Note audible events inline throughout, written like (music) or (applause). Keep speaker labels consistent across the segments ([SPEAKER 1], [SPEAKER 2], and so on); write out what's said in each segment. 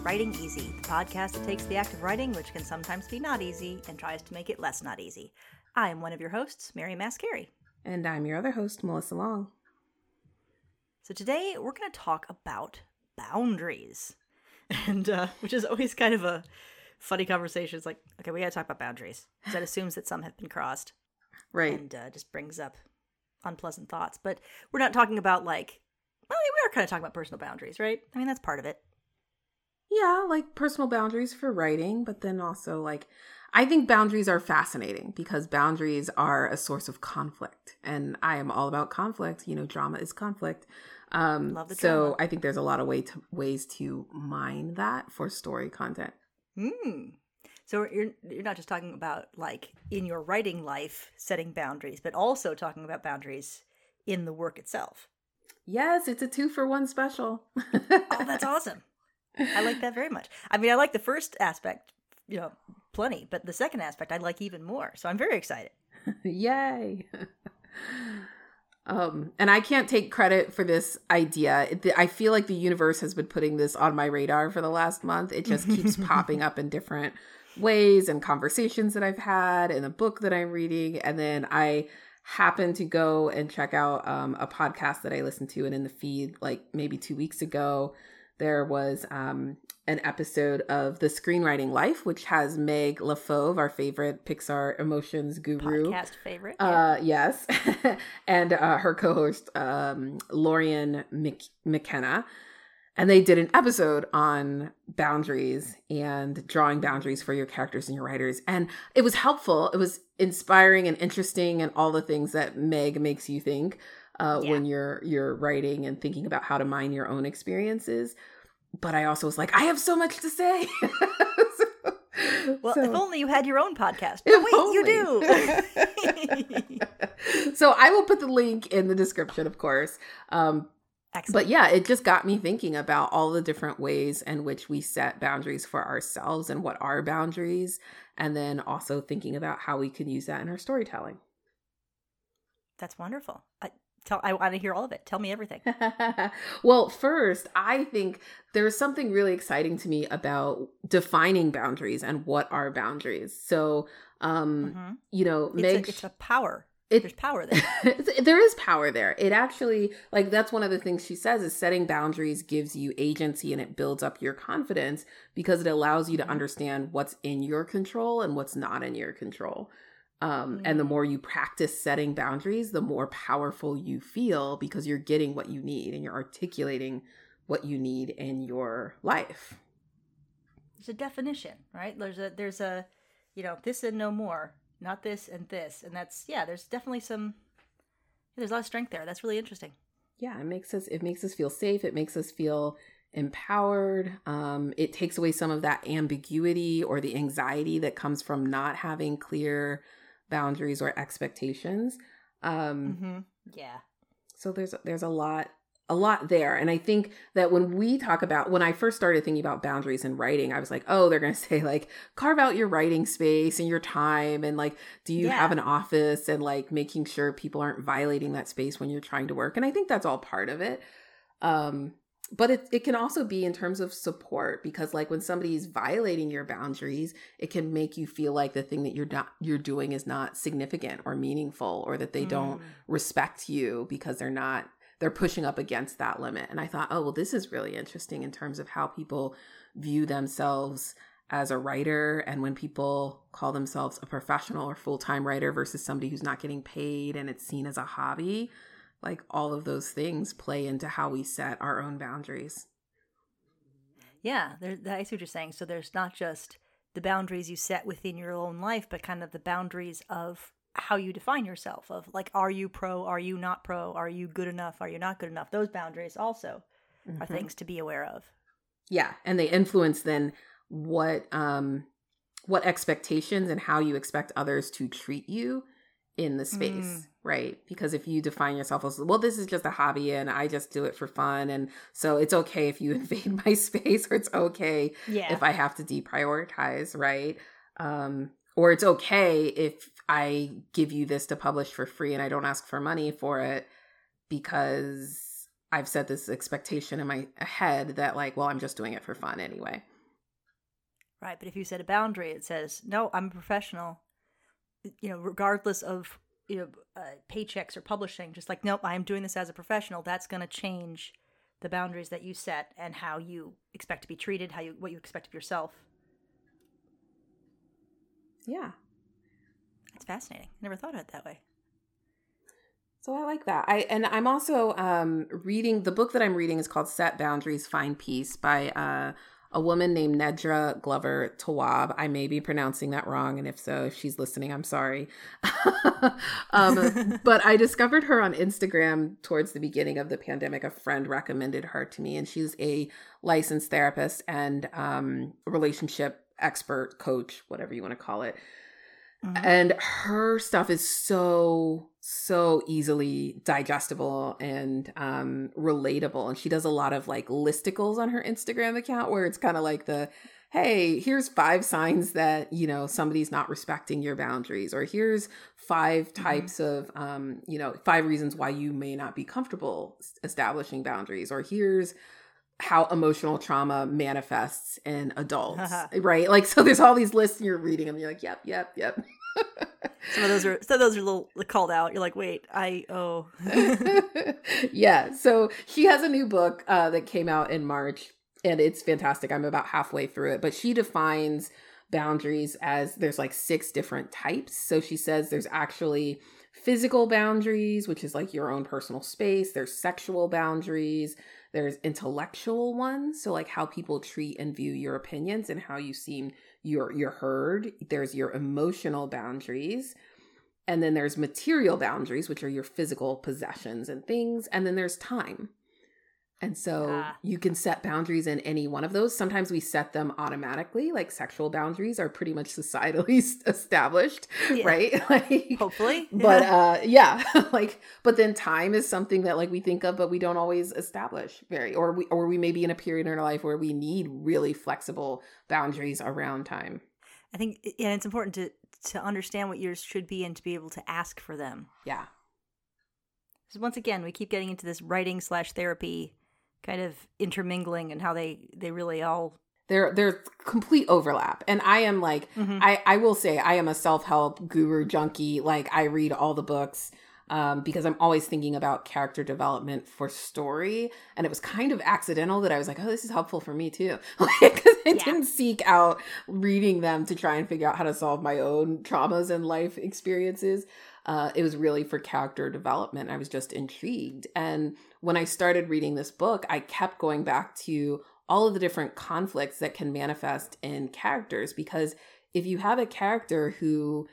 [SPEAKER 1] to Writing Easy, the podcast that takes the act of writing, which can sometimes be not easy, and tries to make it less not easy. I am one of your hosts, Mary Mascari.
[SPEAKER 2] And I'm your other host, Melissa Long.
[SPEAKER 1] So today we're going to talk about boundaries, (laughs) and uh, which is always kind of a funny conversation. It's like, okay, we got to talk about boundaries because that assumes that some have been crossed,
[SPEAKER 2] Right.
[SPEAKER 1] and uh, just brings up unpleasant thoughts. But we're not talking about like, well, we are kind of talking about personal boundaries, right? I mean, that's part of it.
[SPEAKER 2] Yeah, like personal boundaries for writing, but then also like I think boundaries are fascinating because boundaries are a source of conflict. And I am all about conflict. You know, drama is conflict. Um
[SPEAKER 1] Love the
[SPEAKER 2] so
[SPEAKER 1] drama.
[SPEAKER 2] I think there's a lot of way to, ways to mine that for story content.
[SPEAKER 1] Hmm. So you're you're not just talking about like in your writing life setting boundaries, but also talking about boundaries in the work itself.
[SPEAKER 2] Yes, it's a two for one special.
[SPEAKER 1] Oh, that's (laughs) awesome. I like that very much. I mean, I like the first aspect, you know, plenty, but the second aspect I like even more. So I'm very excited. (laughs)
[SPEAKER 2] Yay. (laughs) um and I can't take credit for this idea. It- I feel like the universe has been putting this on my radar for the last month. It just keeps (laughs) popping up in different ways and conversations that I've had and a book that I'm reading and then I happened to go and check out um, a podcast that I listened to and in the feed like maybe 2 weeks ago there was um, an episode of the screenwriting life which has meg LeFauve our favorite pixar emotions guru.
[SPEAKER 1] Podcast favorite.
[SPEAKER 2] uh, yes, (laughs) and uh, her co-host um, Lorien Mc- McKenna, and they did an episode on boundaries and drawing boundaries for your characters and your writers, and it was helpful. It was inspiring and interesting, and all the things that Meg makes you think uh,
[SPEAKER 1] Yeah.
[SPEAKER 2] when you're you're writing and thinking about how to mine your own experiences. But I also was like, I have so much to say. (laughs)
[SPEAKER 1] well,
[SPEAKER 2] So-
[SPEAKER 1] if only you had your own podcast. But wait, you do. (laughs)
[SPEAKER 2] so I will put the link in the description, of course. Um,
[SPEAKER 1] Excellent.
[SPEAKER 2] but yeah, it just got me thinking about all the different ways in which we set boundaries for ourselves and what are boundaries, and then also thinking about how we can use that in our storytelling.
[SPEAKER 1] That's wonderful. I, tell, I want to hear all of it. Tell me everything. (laughs)
[SPEAKER 2] well, first, I think there's something really exciting to me about defining boundaries and what are boundaries. So, um,
[SPEAKER 1] Mhm.
[SPEAKER 2] you know,
[SPEAKER 1] It's, a, it's a power.
[SPEAKER 2] it-
[SPEAKER 1] There's power (laughs) there. (laughs)
[SPEAKER 2] there is power there. It actually, like, that's one of the things she says is setting boundaries gives you agency and it builds up your confidence because it allows you to
[SPEAKER 1] Mhm.
[SPEAKER 2] understand what's in your control and what's not in your control. Um, And the
[SPEAKER 1] Mm.
[SPEAKER 2] more you practice setting boundaries, the more powerful you feel because you're getting what you need and you're articulating what you need in your life.
[SPEAKER 1] There's a definition, right? There's a there's a you know this and no more, not this and this, and that's yeah. There's definitely some. There's a lot of strength there. That's really interesting.
[SPEAKER 2] yeah it makes us it makes us feel safe it makes us feel empowered um it takes away some of that ambiguity or the anxiety that comes from not having clear boundaries or expectations um
[SPEAKER 1] Mm-hmm. Yeah.
[SPEAKER 2] so there's there's a lot a lot there and i think that when we talk about when i first started thinking about boundaries in writing i was like oh they're going (laughs) to say like carve out your writing space and your time and like do you
[SPEAKER 1] Yeah.
[SPEAKER 2] have an office and like making sure people aren't violating that space when you're trying to work and i think that's all part of it um but it, it can also be in terms of support because like when somebody's violating your boundaries it can make you feel like the thing that you're not you're doing is not significant or meaningful or that they don't
[SPEAKER 1] Mm.
[SPEAKER 2] respect you because they're not they're pushing up against that limit and i thought oh well this is really interesting in terms of how people view themselves as a writer and when people call themselves a professional or full-time writer versus somebody who's not getting paid and it's seen as a hobby like all of those things play into how we set our own boundaries
[SPEAKER 1] Yeah. There, I see what you're saying. So there's not just the boundaries you set within your own life, but kind of the boundaries of how you define yourself. Of like, are you pro? Are you not pro? Are you good enough? Are you not good enough? Those boundaries also are
[SPEAKER 2] Mhm.
[SPEAKER 1] things to be aware of.
[SPEAKER 2] yeah and they influence then what um what expectations and how you expect others to treat you in the space
[SPEAKER 1] Mm.
[SPEAKER 2] right because if you define yourself as well this is just a hobby and i just do it for fun and so it's okay if you (laughs) invade my space or it's okay
[SPEAKER 1] Yeah.
[SPEAKER 2] if i have to deprioritize right um or it's okay if i give you this to publish for free and i don't ask for money for it because I've set this expectation in my head that like, well, I'm just doing it for fun anyway.
[SPEAKER 1] Right, but if you set a boundary, it says, "No, I'm a professional." You know, regardless of you know uh, paychecks or publishing, just like, "Nope, I am doing this as a professional." That's going to change the boundaries that you set and how you expect to be treated, how you what you expect of yourself.
[SPEAKER 2] Yeah,
[SPEAKER 1] it's fascinating. Never thought of it that way.
[SPEAKER 2] So I like that. I and I'm also um, reading the book that I'm reading is called Set Boundaries, Find Peace by uh, a woman named Nedra Glover Tawwab. I may be pronouncing that wrong, and if so, if she's listening, I'm sorry. (laughs) um, (laughs) but I discovered her on Instagram towards the beginning of the pandemic. A friend recommended her to me, and she's a licensed therapist and um, relationship expert, coach, whatever you want to call it. Mm-hmm. And her stuff is so so easily digestible and um relatable and she does a lot of like listicles on her Instagram account where it's kind of like the hey, here's five signs that, you know, somebody's not respecting your boundaries or here's five mm-hmm. types mm-hmm. of um, you know, five reasons why you may not be comfortable establishing boundaries or here's how emotional trauma manifests in adults, (laughs) right? Like, so there's all these lists and you're reading them. You're like, yep, yep, yep. (laughs)
[SPEAKER 1] some of those are some of those are a little called out. You're like, wait, I oh. (laughs)
[SPEAKER 2] yeah. So she has a new book uh, that came out in March, and it's fantastic. I'm about halfway through it, but she defines boundaries as there's like six different types. So she says there's actually physical boundaries, which is like your own personal space. There's sexual boundaries there's intellectual ones, so like how people treat and view your opinions and how you seem you're you're heard. There's your emotional boundaries. And then there's material boundaries, which are your physical possessions and things. And then there's time. And so ah. you can set boundaries in any one of those. Sometimes we set them automatically, like sexual boundaries are pretty much (laughs) societally established, yeah. right? (laughs)
[SPEAKER 1] Like hopefully.
[SPEAKER 2] But uh yeah, (laughs) like but then time is something that like we think of but we don't always establish very or we or we may be in a period in our life where we need really flexible boundaries around time.
[SPEAKER 1] I think and it's important to to understand what yours should be and to be able to ask for them.
[SPEAKER 2] Yeah.
[SPEAKER 1] Because once again, we keep getting into this writing slash therapy kind of intermingling and how they they really all
[SPEAKER 2] they're they're complete overlap and i am like mm-hmm. i i will say i am a self-help guru junkie like i read all the books um, because i'm always thinking about character development for story and it was kind of accidental that i was like oh this is helpful for me too (laughs) because i yeah. didn't seek out reading them to try and figure out how to solve my own traumas and life experiences uh, it was really for character development. I was just intrigued. And when I started reading this book, I kept going back to all of the different conflicts that can manifest in characters because if you have a character who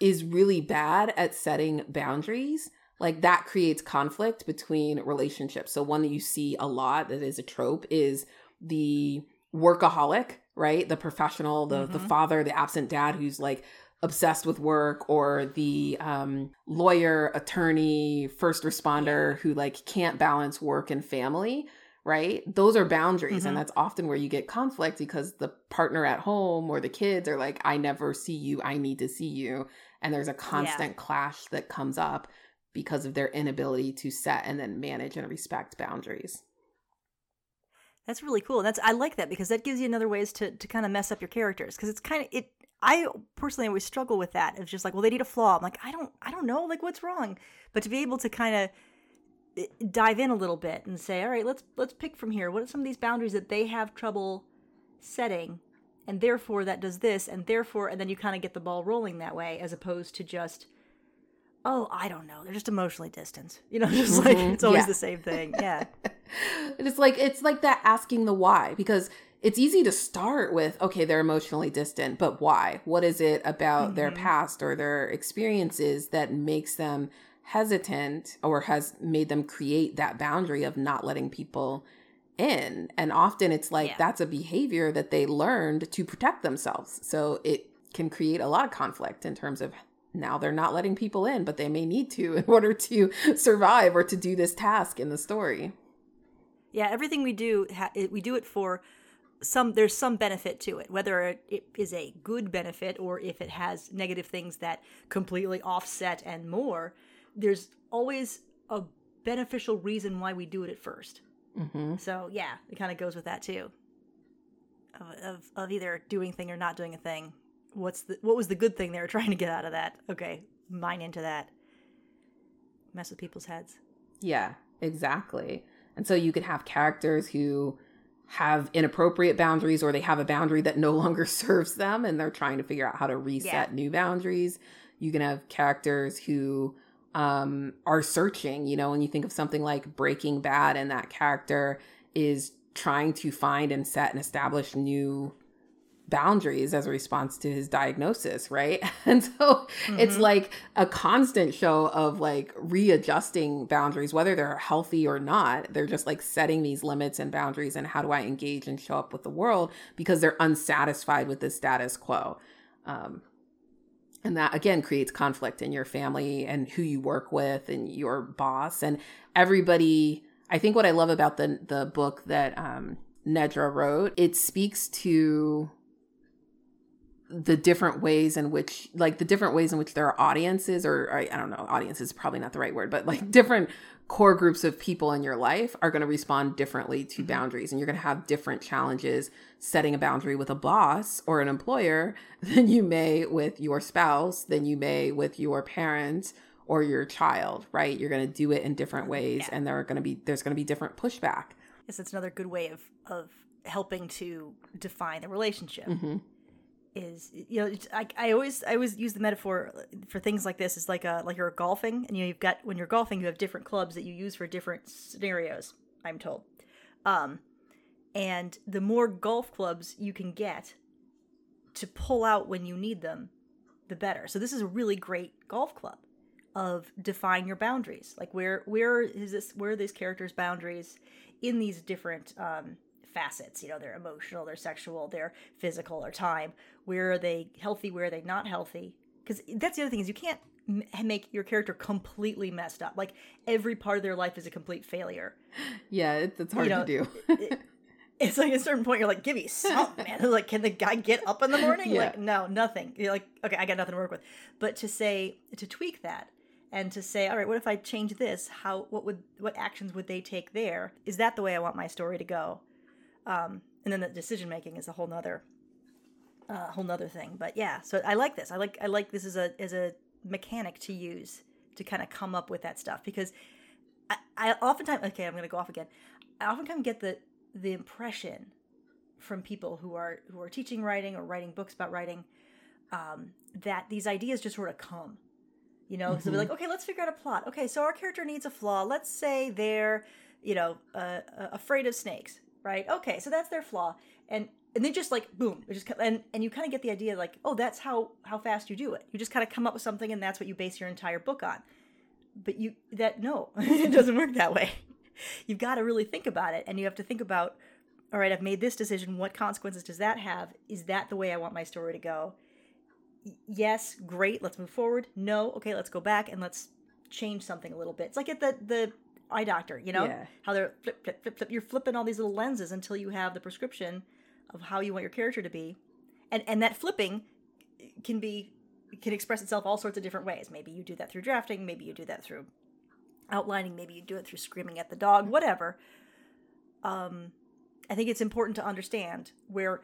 [SPEAKER 2] is really bad at setting boundaries, like that creates conflict between relationships. So, one that you see a lot that is a trope is the workaholic, right? The professional, the mm-hmm. the father, the absent dad who's like obsessed with work or the um, lawyer, attorney, first responder who like can't balance work and family, right? Those are boundaries. Mm-hmm. And that's often where you get conflict because the partner at home or the kids are like, I never see you. I need to see you. And there's a constant yeah. clash that comes up because of their inability to set and then manage and respect boundaries.
[SPEAKER 1] That's really cool. That's I like that because that gives you another ways to to kind of mess up your characters because it's kind of it I personally always struggle with that. It's just like, well, they need a flaw. I'm like, I don't, I don't know, like what's wrong. But to be able to kind of eh, dive in a little bit and say, all right, let's let's pick from here. What are some of these boundaries that they have trouble setting, and therefore that does this, and therefore, and then you kind of get the ball rolling that way, as opposed to just, oh, I don't know, they're just emotionally distant. You know, (laughs) just like mm-hmm. it's always yeah. the same thing. Yeah. (laughs)
[SPEAKER 2] it's like it's like that asking the why because it's easy to start with okay they're emotionally distant but why what is it about mm-hmm. their past or their experiences that makes them hesitant or has made them create that boundary of not letting people in and often it's like yeah. that's a behavior that they learned to protect themselves so it can create a lot of conflict in terms of now they're not letting people in but they may need to (laughs) in order to survive or to do this task in the story
[SPEAKER 1] yeah everything we do we do it for some there's some benefit to it whether it is a good benefit or if it has negative things that completely offset and more there's always a beneficial reason why we do it at 1st mm-hmm. so yeah it kind of goes with that too of, of, of either doing thing or not doing a thing. What's the what was the good thing they were (laughs) trying to get out of that? Okay, mine into that. Mess with people's heads.
[SPEAKER 2] Yeah, exactly. And so you could have characters who have inappropriate boundaries or they have a boundary that no (laughs) longer serves them and they're trying to figure out how to reset yeah. new boundaries. You can have characters who um, are searching, you know, when you think of something like Breaking Bad and that character is trying to find and set and establish new boundaries as a response to his diagnosis, right? (laughs) And so mm-hmm. it's like a constant show of like readjusting boundaries, whether they're healthy or not. They're just like setting these limits and boundaries and how do I engage and show up with the world because they're unsatisfied with the status quo. Um, and that again creates conflict in your family and who you work with and your boss and everybody. I think what I love about the the book that um, Nedra wrote, it speaks to the different ways in which like the different ways in which there are audiences or I, I, don't know audience is probably not the right word but like (laughs) different core groups of people in your life are going to respond differently to mm-hmm. boundaries and you're going to have different challenges setting a boundary with a boss or an employer (laughs) than you may with your spouse than you may with your parents or your child right you're going to do it in different ways yeah. and there are going to be there's going to be different pushback
[SPEAKER 1] yes it's another good way of of helping to define the relationship mm-hmm is you know I, I always I always use the metaphor for things like this is like a like you're golfing and you know you've got when you're golfing you have different clubs that you use for different scenarios I'm told. Um and the more golf clubs you can get to pull out when you need them the better. So this is a really great golf club of define your boundaries. Like where where is this where are these characters boundaries in these different um facets. You know, they're emotional, they're sexual, they're physical, or time. Where are they healthy? Where are they not healthy? Because that's the other thing is you can't make your character completely messed up. Like every part of their life is a complete failure. (gasps)
[SPEAKER 2] Yeah, it's, it's hard you know, to do. (laughs)
[SPEAKER 1] it, it's like at a certain point you're like, give me something, man. like, can the guy get up in the morning? Yeah. Like, no, nothing. You're like, okay, I got nothing to work with. But to say to tweak that and to say, all right, what if I change this? How what would what actions would they take there? Is that the way I want my story to go? Um, and then the decision making is a whole nother, uh, whole nother thing. But yeah, so I like this. I like I like this as a as a mechanic to use to kind of come up with that stuff because I, I oftentimes okay I'm gonna go off again. I oftentimes get the the impression from people who are who are teaching writing or writing books about writing um, that these ideas just sort of come. You know, mm-hmm. so they're like, okay, let's figure out a plot. Okay, so our character needs a flaw. Let's say they're, you know, uh, uh afraid of snakes right? Okay, so that's their flaw, and and then just like boom, it just and and you kind of get the idea like, oh, that's how how fast you do it. You just kind of come up with something, and that's what you base your entire book on. But you that no, (laughs) it doesn't work that way. You've got to really think about it, and you have to think about, all right, I've made this decision. What consequences does that have? Is that the way I want my story to go? yes, great, let's move forward. No, okay, let's go back and let's change something a little bit. It's like at the the eye doctor, you know? Yeah. How they're flip, flip, flip, flip. You're flipping all these little lenses until you have the prescription of how you want your character to be. And and that flipping can be can express itself all sorts of different ways. Maybe you do that through drafting, maybe you do that through outlining, maybe you do it through screaming at the dog, whatever. Um I think it's important to understand where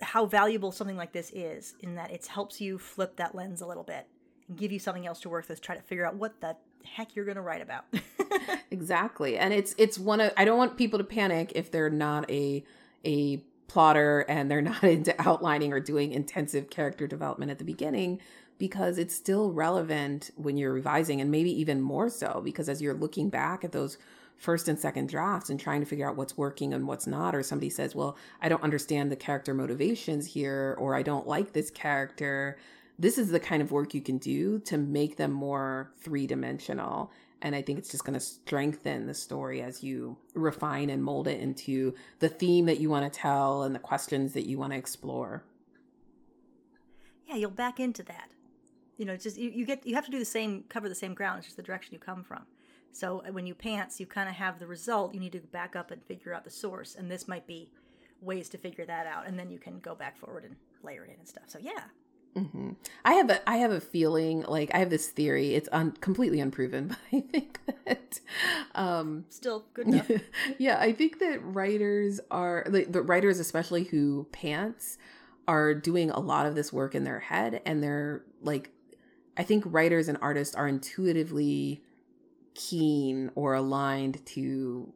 [SPEAKER 1] how valuable something like this is in that it helps you flip that lens a little bit and give you something else to work with try to figure out what the heck you're going to write about. (laughs)
[SPEAKER 2] exactly. And it's it's one of I don't want people to panic if they're not a a plotter and they're (laughs) not into outlining or doing intensive character development at the beginning because it's still relevant when you're revising and maybe even more so because as you're looking back at those first and second drafts and trying to figure out what's working and what's not or somebody says well i don't understand the character motivations here or i don't like this character this is the kind of work you can do to make them more three dimensional. And I think it's just going to strengthen the story as you refine and mold it into the theme that you want to tell and the questions that you want to explore.
[SPEAKER 1] Yeah, you'll back into that. You know, just you, you get you have to do the same cover the same ground. It's just the direction you come from. So uh, when you pants, you kind of have the result. You need to back up and figure out the source, and this might be ways to figure that out, and then you can go back forward and layer it in and stuff. So yeah,
[SPEAKER 2] Mm-hmm. I have a I have a feeling like I have this theory. It's un, completely unproven, (laughs) but I think that um,
[SPEAKER 1] still good enough. (laughs)
[SPEAKER 2] yeah, I think that writers are like the writers, especially who pants, are doing a lot of this work in their head, and they're like, I think writers and artists are intuitively keen or aligned to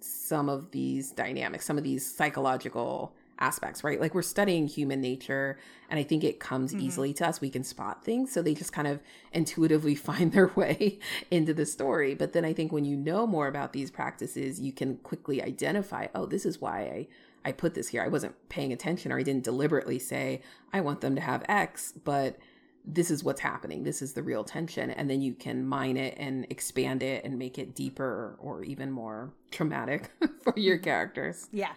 [SPEAKER 2] some of these dynamics, some of these psychological aspects, right? Like we're studying human nature, and I think it comes mm-hmm. easily to us. We can spot things. So they just kind of intuitively (laughs) find their way into the story. But then I think when you know more about these practices, you can quickly identify, oh, this is why I. I put this here. I wasn't paying attention or I didn't deliberately say, I want them to have X, but this is what's happening. This is the real tension. And then you can mine it and expand it and make it deeper or even more traumatic (laughs) for your mm-hmm. characters.
[SPEAKER 1] Yeah.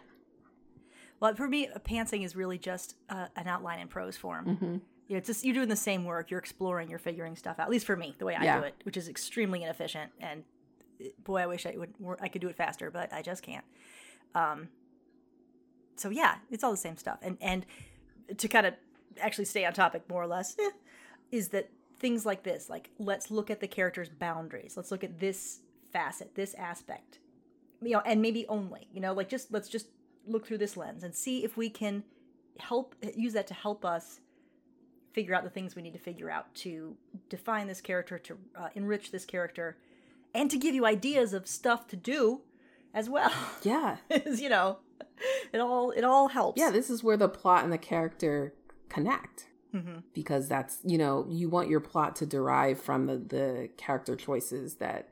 [SPEAKER 1] Well, for me, pantsing is really just uh, an outline in prose form. Mm-hmm. You know, it's just you're doing the same work. You're exploring. You're figuring stuff out. At least for me, the way I yeah. do it, which is extremely inefficient. And uh, boy, I wish I would. I could do it faster, but I just can't. Um. So yeah, it's all the same stuff. And and to kind of actually stay on topic more or less, eh, is that things like this, like let's look at the character's boundaries. Let's look at this facet, this aspect, you know, and maybe only, you know, like just let's just look through this lens and see if we can help use that to help us figure out the things we need to figure out to define this character to uh, enrich this character and to give you ideas of stuff to do as well. (laughs)
[SPEAKER 2] Yeah.
[SPEAKER 1] You know it all it all helps.
[SPEAKER 2] Yeah this is where the plot and the character connect. Mm-hmm. because that's you know you want your plot to derive from the the character choices that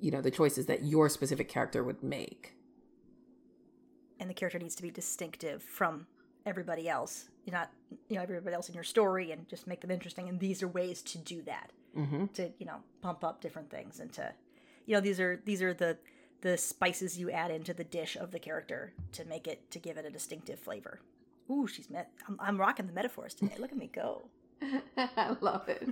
[SPEAKER 2] you know the choices that your specific character would make
[SPEAKER 1] and the character needs to be distinctive from everybody else. You're not, you know, everybody else in your story, and just make them interesting. And these are ways to do that, mm-hmm. to you know, pump up different things, and to, you know, these are these are the the spices you add into the dish of the character to make it to give it a distinctive flavor. Ooh, she's met. I'm, I'm rocking the metaphors today. Look at me go. (laughs) (laughs)
[SPEAKER 2] I love it.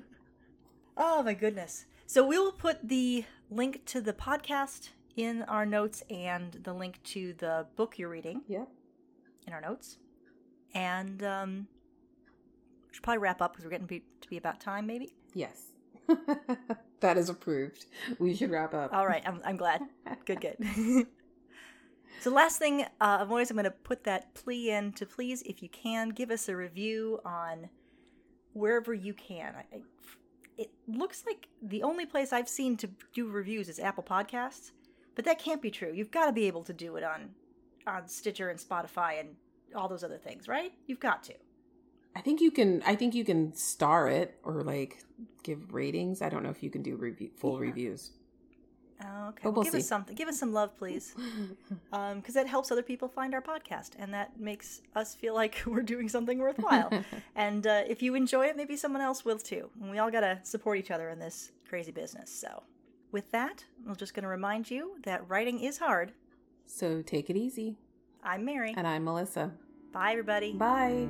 [SPEAKER 1] Oh my goodness. So we will put the link to the podcast in our notes and the link to the book you're reading.
[SPEAKER 2] Yeah.
[SPEAKER 1] In our notes. And um, we should probably wrap up because we're getting be, to be about time, maybe.
[SPEAKER 2] Yes. (laughs) that is approved. We should wrap up.
[SPEAKER 1] All right. I'm, I'm glad. good, good. (laughs) (laughs) so, last thing, uh, I'm always I'm going to put that plea in to please, if you can, give us a review on wherever you can. I, I, it looks like the only place I've seen to do reviews is Apple Podcasts. But that can't be true. You've got to be able to do it on on Stitcher and Spotify and all those other things, right? You've got to.
[SPEAKER 2] I think you can. I think you can star it or like give ratings. I don't know if you can do review, full yeah. reviews.
[SPEAKER 1] Oh, okay. We'll give see. us something. Give us some love, please, because (laughs) um, that helps other people find our podcast, and that makes us feel like (laughs) we're doing something worthwhile. (laughs) and uh, if you enjoy it, maybe someone else will too. And we all gotta support each other in this crazy business. So with that, I'm just going to remind you that writing is hard.
[SPEAKER 2] So take it easy.
[SPEAKER 1] I'm Mary.
[SPEAKER 2] And I'm Melissa.
[SPEAKER 1] Bye, everybody.
[SPEAKER 2] Bye.